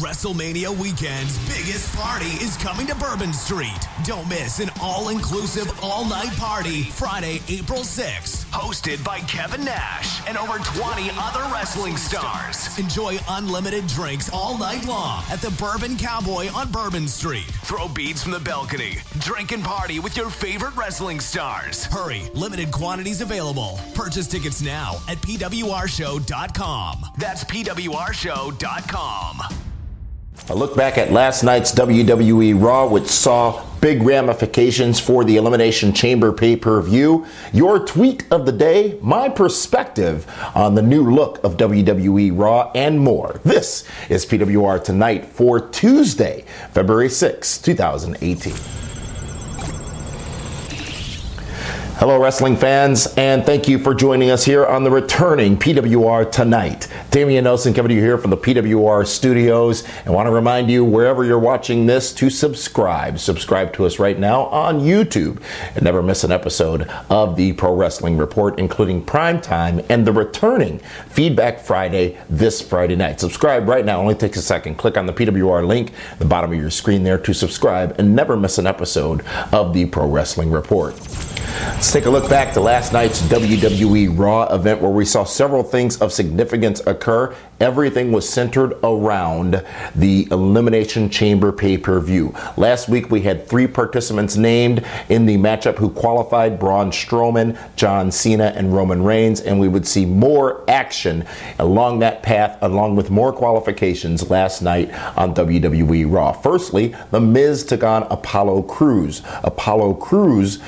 WrestleMania weekend's biggest party is coming to Bourbon Street. Don't miss an all inclusive, all night party Friday, April 6th. Hosted by Kevin Nash and over 20 other wrestling stars. Enjoy unlimited drinks all night long at the Bourbon Cowboy on Bourbon Street. Throw beads from the balcony. Drink and party with your favorite wrestling stars. Hurry, limited quantities available. Purchase tickets now at PWRshow.com. That's PWRshow.com. A look back at last night's WWE Raw, which saw big ramifications for the Elimination Chamber pay per view. Your tweet of the day, my perspective on the new look of WWE Raw, and more. This is PWR Tonight for Tuesday, February 6, 2018. Hello, wrestling fans, and thank you for joining us here on the returning PWR tonight. Damian Nelson coming to you here from the PWR studios, and want to remind you wherever you're watching this to subscribe. Subscribe to us right now on YouTube and never miss an episode of the Pro Wrestling Report, including Prime Time and the returning Feedback Friday this Friday night. Subscribe right now, only takes a second. Click on the PWR link at the bottom of your screen there to subscribe and never miss an episode of the Pro Wrestling Report. Let's take a look back to last night's WWE Raw event where we saw several things of significance occur. Everything was centered around the Elimination Chamber pay per view. Last week we had three participants named in the matchup who qualified Braun Strowman, John Cena, and Roman Reigns, and we would see more action along that path, along with more qualifications last night on WWE Raw. Firstly, The Miz took on Apollo Crews. Apollo Crews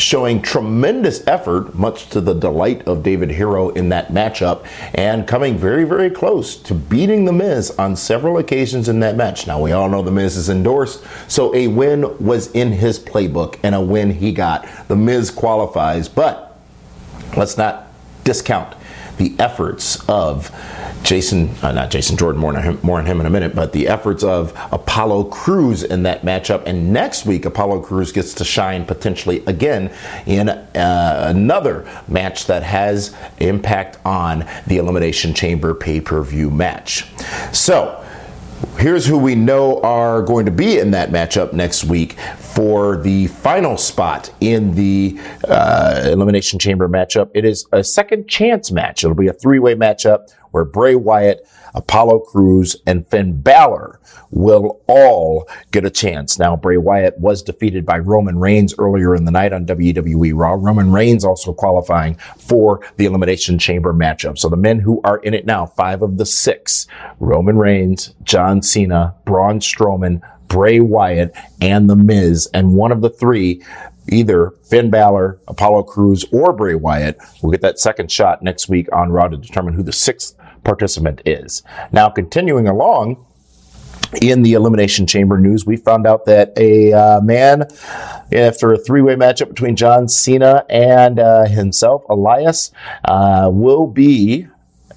showing tremendous effort, much to the delight of David Herro in that matchup, and coming very, very close to beating The Miz on several occasions in that match. Now, we all know The Miz is endorsed, so a win was in his playbook and a win he got. The Miz qualifies, but let's not discount the efforts of Jason, uh, not Jason Jordan, more on, him, more on him in a minute, but the efforts of Apollo Crews in that matchup. And next week, Apollo Crews gets to shine potentially again in uh, another match that has impact on the Elimination Chamber pay per view match. So, here's who we know are going to be in that matchup next week for the final spot in the uh, Elimination Chamber matchup. It is a second chance match. It'll be a three way matchup where Bray Wyatt, Apollo Crews, and Finn Balor will all get a chance. Now, Bray Wyatt was defeated by Roman Reigns earlier in the night on WWE Raw. Roman Reigns also qualifying for the Elimination Chamber matchup. So the men who are in it now, five of the six, Roman Reigns, John Cena, Braun Strowman, Bray Wyatt, and The Miz, and one of the three either Finn Balor, Apollo Crews, or Bray Wyatt will get that second shot next week on Raw to determine who the sixth participant is. Now, continuing along, in the Elimination Chamber news, we found out that a uh, man, after a three way matchup between John Cena and uh, himself, Elias, uh, will be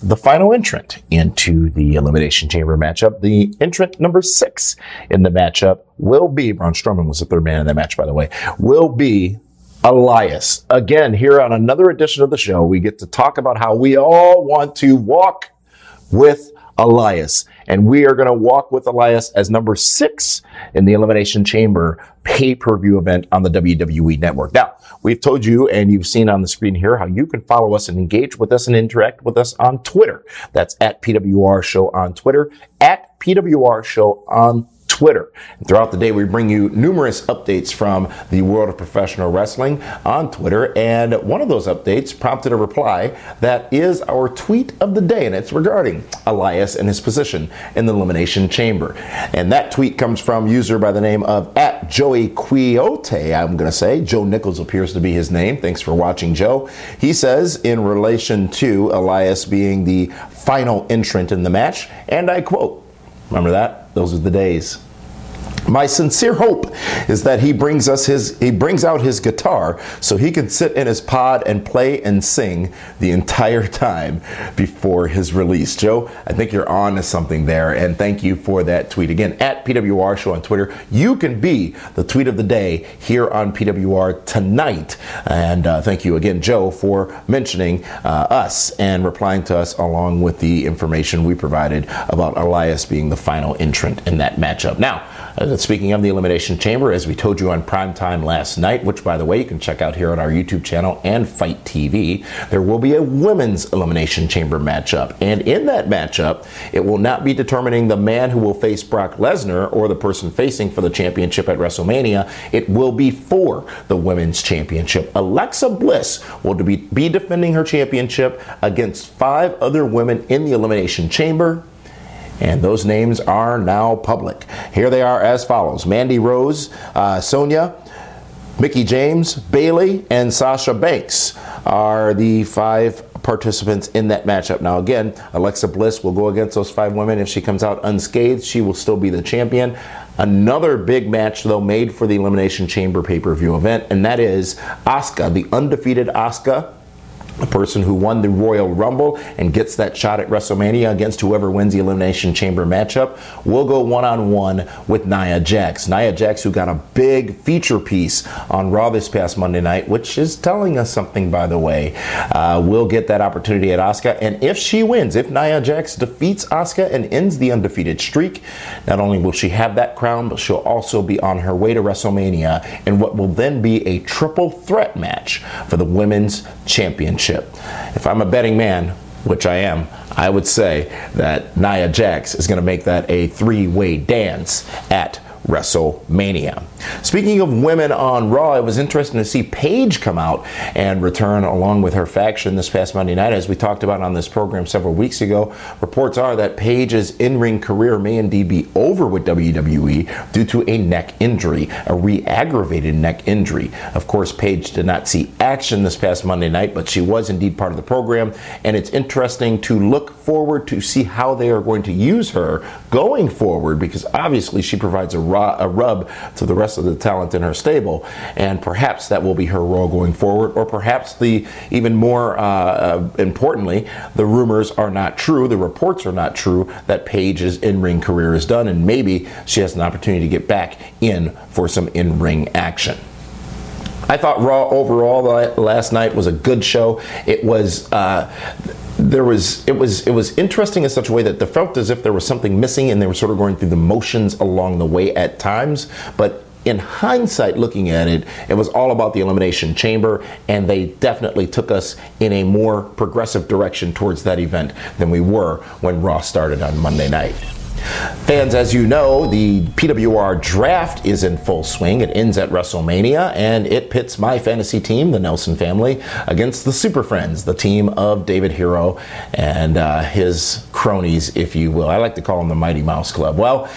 the final entrant into the Elimination Chamber matchup. The entrant number six in the matchup will be, Braun Strowman was the third man in that match, by the way, will be Elias. Again, here on another edition of the show, we get to talk about how we all want to walk with Elias. And we are going to walk with Elias as number six in the Elimination Chamber pay per view event on the WWE Network. Now, we've told you and you've seen on the screen here how you can follow us and engage with us and interact with us on Twitter. That's at PWR Show on Twitter, at PWR Show on Twitter. And throughout the day, we bring you numerous updates from the world of professional wrestling on Twitter. And one of those updates prompted a reply that is our tweet of the day, and it's regarding Elias and his position in the Elimination Chamber. And that tweet comes from user by the name of at Joey Quiote, I'm going to say. Joe Nichols appears to be his name. Thanks for watching, Joe. He says, in relation to Elias being the final entrant in the match, and I quote, Remember that? Those are the days. My sincere hope is that he brings us his he brings out his guitar so he can sit in his pod and play and sing the entire time before his release. Joe, I think you're on to something there and thank you for that tweet. Again, at PWR show on Twitter. You can be the tweet of the day here on PWR tonight. And uh, thank you again, Joe, for mentioning uh, us and replying to us along with the information we provided about Elias being the final entrant in that matchup. Now, uh, speaking of the Elimination Chamber, as we told you on prime time last night, which by the way you can check out here on our YouTube channel and Fight TV, there will be a women's Elimination Chamber matchup. And in that matchup, it will not be determining the man who will face Brock Lesnar or the person facing for the championship at WrestleMania. It will be for the women's championship. Alexa Bliss will be defending her championship against five other women in the Elimination Chamber and those names are now public. Here they are as follows Mandy Rose, uh, Sonya, Mickie James, Bayley, and Sasha Banks are the five participants in that matchup. Now, again, Alexa Bliss will go against those five women. If she comes out unscathed, she will still be the champion. Another big match, though, made for the Elimination Chamber pay per view event, and that is Asuka, the undefeated Asuka the person who won the Royal Rumble and gets that shot at WrestleMania against whoever wins the Elimination Chamber matchup will go one on one with Nia Jax. Nia Jax, who got a big feature piece on Raw this past Monday night, which is telling us something, by the way, uh, will get that opportunity at Asuka. And if she wins, if Nia Jax defeats Asuka and ends the undefeated streak, not only will she have that crown, but she'll also be on her way to WrestleMania in what will then be a triple threat match for the Women's Championship championship. If I'm a betting man, which I am, I would say that Nia Jax is going to make that a three way dance at WrestleMania. Speaking of women on Raw, it was interesting to see Paige come out and return along with her faction this past Monday night. As we talked about on this program several weeks ago, reports are that Paige's in ring career may indeed be over with WWE due to a neck injury, a re aggravated neck injury. Of course, Paige did not see action this past Monday night, but she was indeed part of the program, and it's interesting to look forward to see how they are going to use her going forward because obviously she provides a, a rub to the rest of the talent in her stable. And perhaps that will be her role going forward, or perhaps the even more uh, uh, importantly, the rumors are not true, the reports are not true that Paige's in ring career is done, and maybe she has an opportunity to get back in for some in ring action. I thought Raw overall last night was a good show. It was. Uh, there was it was it was interesting in such a way that they felt as if there was something missing and they were sort of going through the motions along the way at times but in hindsight, looking at it, it was all about the Elimination Chamber, and they definitely took us in a more progressive direction towards that event than we were when Raw started on Monday night. Fans, as you know, the PWR draft is in full swing. It ends at WrestleMania, and it pits my fantasy team, the Nelson family, against the Super Friends, the team of David Herro and uh, his cronies, if you will. I like to call them the Mighty Mouse Club. Well,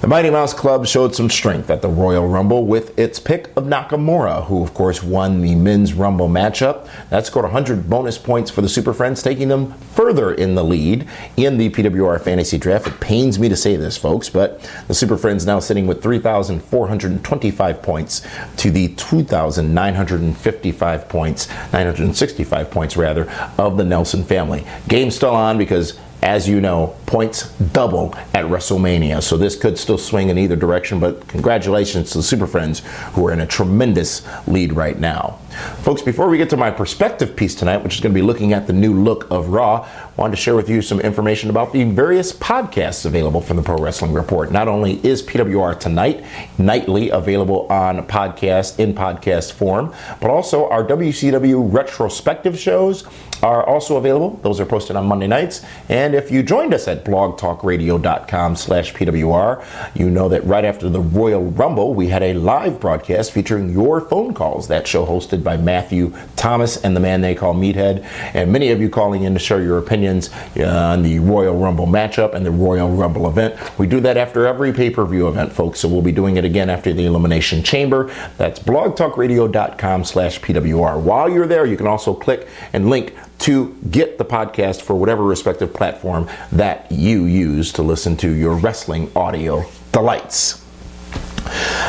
the Mighty Mouse Club showed some strength at the Royal Rumble with its pick of Nakamura, who, of course, won the Men's Rumble matchup. That scored 100 bonus points for the Super Friends, taking them further in the lead in the PWR fantasy draft. It pains me to say this, folks, but the Super Friends now sitting with 3,425 points to the 2,955 points, 965 points rather, of the Nelson family. Game still on because as you know, points double at WrestleMania. So this could still swing in either direction, but congratulations to the Super Friends who are in a tremendous lead right now. Folks, before we get to my perspective piece tonight, which is going to be looking at the new look of Raw, I wanted to share with you some information about the various podcasts available from the Pro Wrestling Report. Not only is PWR Tonight nightly available on podcast in podcast form, but also our WCW retrospective shows are also available. Those are posted on Monday nights. And if you joined us at blogtalkradio.com slash PWR, you know that right after the Royal Rumble, we had a live broadcast featuring your phone calls. That show hosted by Matthew Thomas and the man they call Meathead, and many of you calling in to share your opinions uh, on the Royal Rumble matchup and the Royal Rumble event. We do that after every pay per view event, folks, so we'll be doing it again after the Elimination Chamber. That's blogtalkradio.com slash PWR. While you're there, you can also click and link to get the podcast for whatever respective platform that you use to listen to your wrestling audio delights.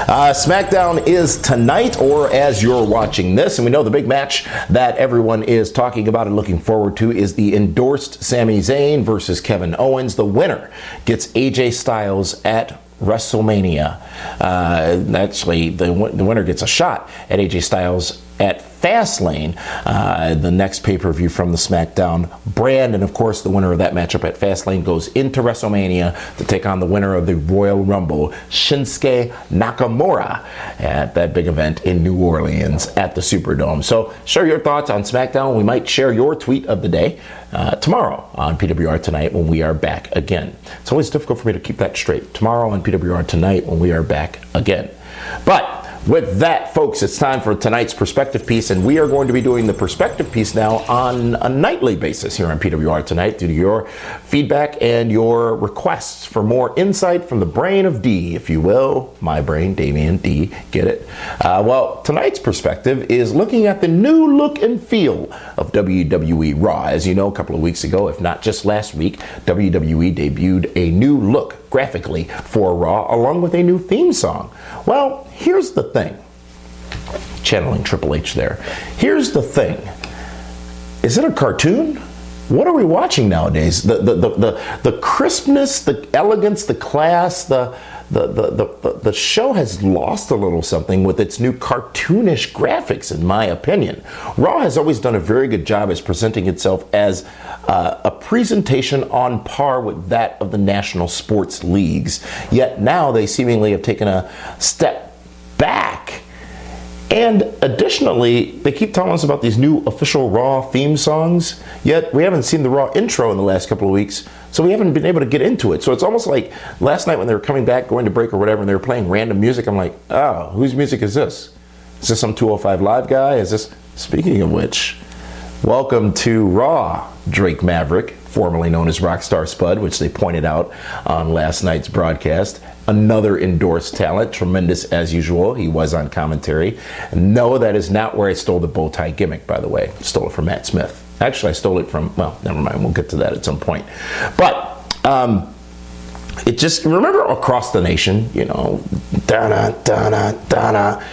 Uh, SmackDown is tonight, or as you're watching this, and we know the big match that everyone is talking about and looking forward to is the endorsed Sami Zayn versus Kevin Owens. The winner gets AJ Styles at WrestleMania. Uh, actually, the, the winner gets a shot at AJ Styles at Fastlane, uh, the next pay per view from the SmackDown brand. And of course, the winner of that matchup at Fastlane goes into WrestleMania to take on the winner of the Royal Rumble, Shinsuke Nakamura, at that big event in New Orleans at the Superdome. So, share your thoughts on SmackDown. We might share your tweet of the day uh, tomorrow on PWR Tonight when we are back again. It's always difficult for me to keep that straight. Tomorrow on PWR Tonight when we are back again. But with that, folks, it's time for tonight's perspective piece, and we are going to be doing the perspective piece now on a nightly basis here on PWR tonight due to your feedback and your requests for more insight from the brain of D, if you will. My brain, Damian D, get it? Uh, well, tonight's perspective is looking at the new look and feel of WWE Raw. As you know, a couple of weeks ago, if not just last week, WWE debuted a new look graphically for Raw along with a new theme song. Well, here's the thing channeling Triple H there. Here's the thing is it a cartoon? What are we watching nowadays? The, the, the, the, the crispness, the elegance, the class, the, the, the, the, the show has lost a little something with its new cartoonish graphics, in my opinion. Raw has always done a very good job as presenting itself as uh, a presentation on par with that of the national sports leagues. Yet now they seemingly have taken a step back. And additionally, they keep telling us about these new official Raw theme songs, yet we haven't seen the Raw intro in the last couple of weeks, so we haven't been able to get into it. So it's almost like last night when they were coming back, going to break or whatever, and they were playing random music, I'm like, oh, whose music is this? Is this some 205 Live guy? Is this, speaking of which, welcome to Raw, Drake Maverick, formerly known as Rockstar Spud, which they pointed out on last night's broadcast another endorsed talent, tremendous as usual. He was on commentary. No, that is not where I stole the bow tie gimmick, by the way. Stole it from Matt Smith. Actually, I stole it from, well, never mind. We'll get to that at some point. But, um, it just remember across the nation, you know, da da da da da,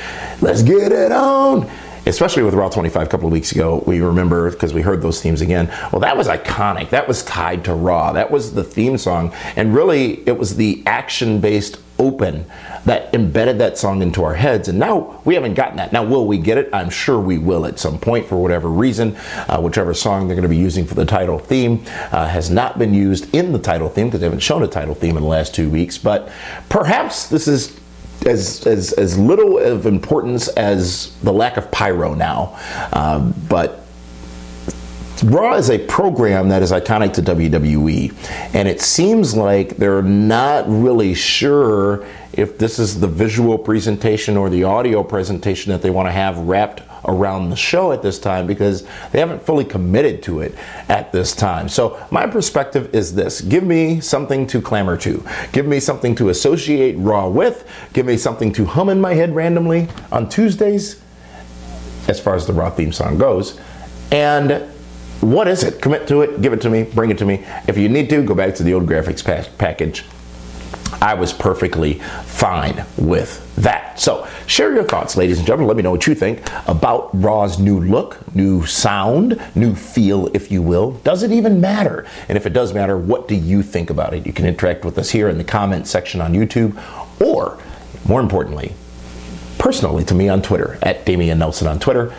let's get it on especially with Raw 25 a couple of weeks ago, we remember because we heard those themes again. Well, that was iconic. That was tied to Raw. That was the theme song. And really, it was the action based open that embedded that song into our heads. And now we haven't gotten that. Now, will we get it? I'm sure we will at some point for whatever reason. Uh, whichever song they're going to be using for the title theme uh, has not been used in the title theme because they haven't shown a title theme in the last two weeks. But perhaps this is as, as, as little of importance as the lack of pyro now. Um, but Raw is a program that is iconic to WWE, and it seems like they're not really sure if this is the visual presentation or the audio presentation that they want to have wrapped around the show at this time because they haven't fully committed to it at this time. So, my perspective is this give me something to clamor to, give me something to associate Raw with, give me something to hum in my head randomly on Tuesdays, as far as the Raw theme song goes. And what is it? Commit to it, give it to me, bring it to me. If you need to, go back to the old graphics pa- package I was perfectly fine with that. So, share your thoughts, ladies and gentlemen. Let me know what you think about Raw's new look, new sound, new feel, if you will. Does it even matter? And if it does matter, what do you think about it? You can interact with us here in the comment section on YouTube, or more importantly, personally to me on Twitter, at Damian Nelson on Twitter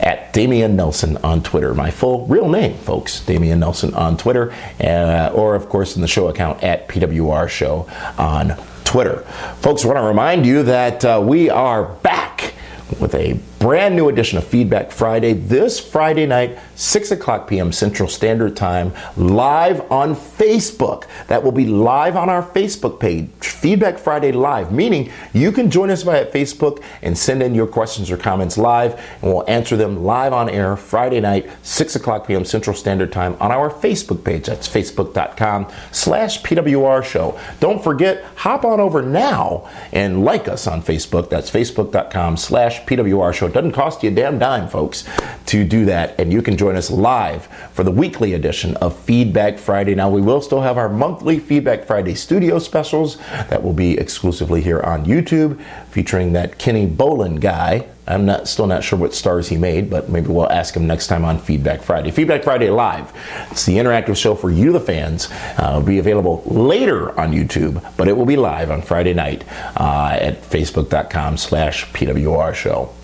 at Damian Nelson on Twitter. My full real name, folks, Damian Nelson on Twitter, uh, or of course in the show account at PWR Show on Twitter. Folks, I want to remind you that uh, we are back with a brand new edition of Feedback Friday this Friday night, 6 o'clock p.m. Central Standard Time, live on Facebook. That will be live on our Facebook page, Feedback Friday Live, meaning you can join us via Facebook and send in your questions or comments live, and we'll answer them live on air Friday night, 6 o'clock p.m. Central Standard Time on our Facebook page. That's facebook.com slash PWR Show. Don't forget, hop on over now and like us on Facebook. That's facebook.com slash PWR Show. It doesn't cost you a damn dime, folks, to do that, and you can join us live for the weekly edition of Feedback Friday. Now, we will still have our monthly Feedback Friday studio specials that will be exclusively here on YouTube, featuring that Kenny Bolin guy I'm not still not sure what stars he made, but maybe we'll ask him next time on Feedback Friday. Feedback Friday Live. It's the interactive show for you, the fans. Uh, it'll be available later on YouTube, but it will be live on Friday night uh, at facebook.com slash PWR show.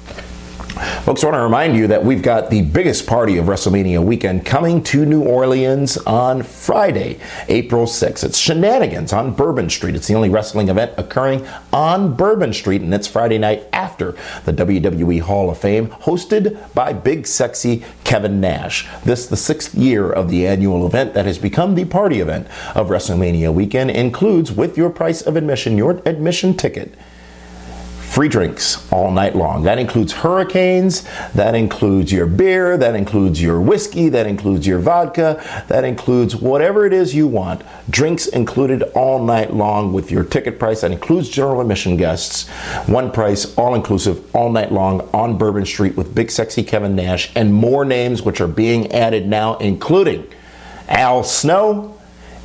Folks, I want to remind you that we've got the biggest party of WrestleMania weekend coming to New Orleans on Friday, April 6th. It's Shenanigans on Bourbon Street. It's the only wrestling event occurring on Bourbon Street, and it's Friday night after the WWE Hall of Fame, hosted by Big Sexy Kevin Nash. This, the sixth year of the annual event that has become the party event of WrestleMania weekend, includes with your price of admission, your admission ticket free drinks all night long. That includes hurricanes, that includes your beer, that includes your whiskey, that includes your vodka, that includes whatever it is you want. Drinks included all night long with your ticket price. That includes general admission guests. One price, all inclusive, all night long on Bourbon Street with Big Sexy Kevin Nash and more names which are being added now, including Al Snow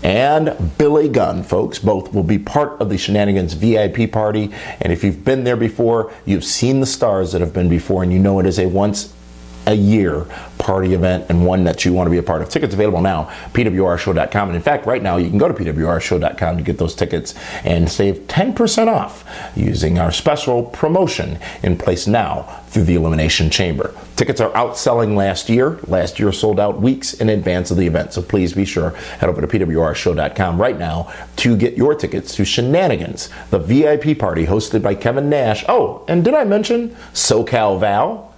and Billy Gunn, folks. Both will be part of the Shenanigans VIP party. And if you've been there before, you've seen the stars that have been before, and you know it is a once a year party event and one that you want to be a part of. Tickets available now, pwrshow.com. And in fact, right now, you can go to pwrshow.com to get those tickets and save 10% off using our special promotion in place now through the Elimination Chamber. Tickets are outselling last year. Last year sold out weeks in advance of the event. So please be sure, head over to pwrshow.com right now to get your tickets to Shenanigans, the VIP party hosted by Kevin Nash. Oh, and did I mention SoCal Val?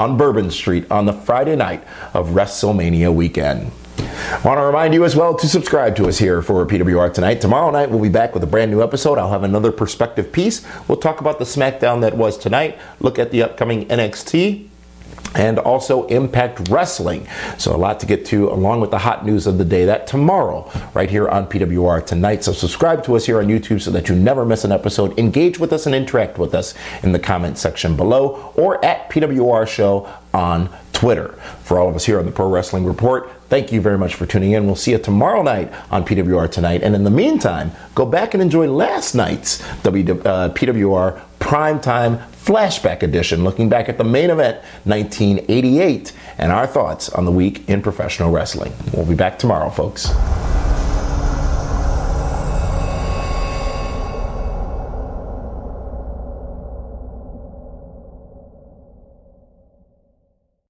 On Bourbon Street on the Friday night of WrestleMania weekend. I want to remind you as well to subscribe to us here for PWR tonight. Tomorrow night we'll be back with a brand new episode. I'll have another perspective piece. We'll talk about the SmackDown that was tonight, look at the upcoming NXT and also Impact Wrestling. So, a lot to get to along with the hot news of the day. That tomorrow, right here on PWR tonight. So, subscribe to us here on YouTube so that you never miss an episode. Engage with us and interact with us in the comment section below or at PWR Show on Twitter. For all of us here on the Pro Wrestling Report, thank you very much for tuning in. We'll see you tomorrow night on PWR Tonight. And in the meantime, go back and enjoy last night's w, uh, PWR Primetime Flashback Edition, looking back at the main event 1988 and our thoughts on the week in professional wrestling. We'll be back tomorrow, folks.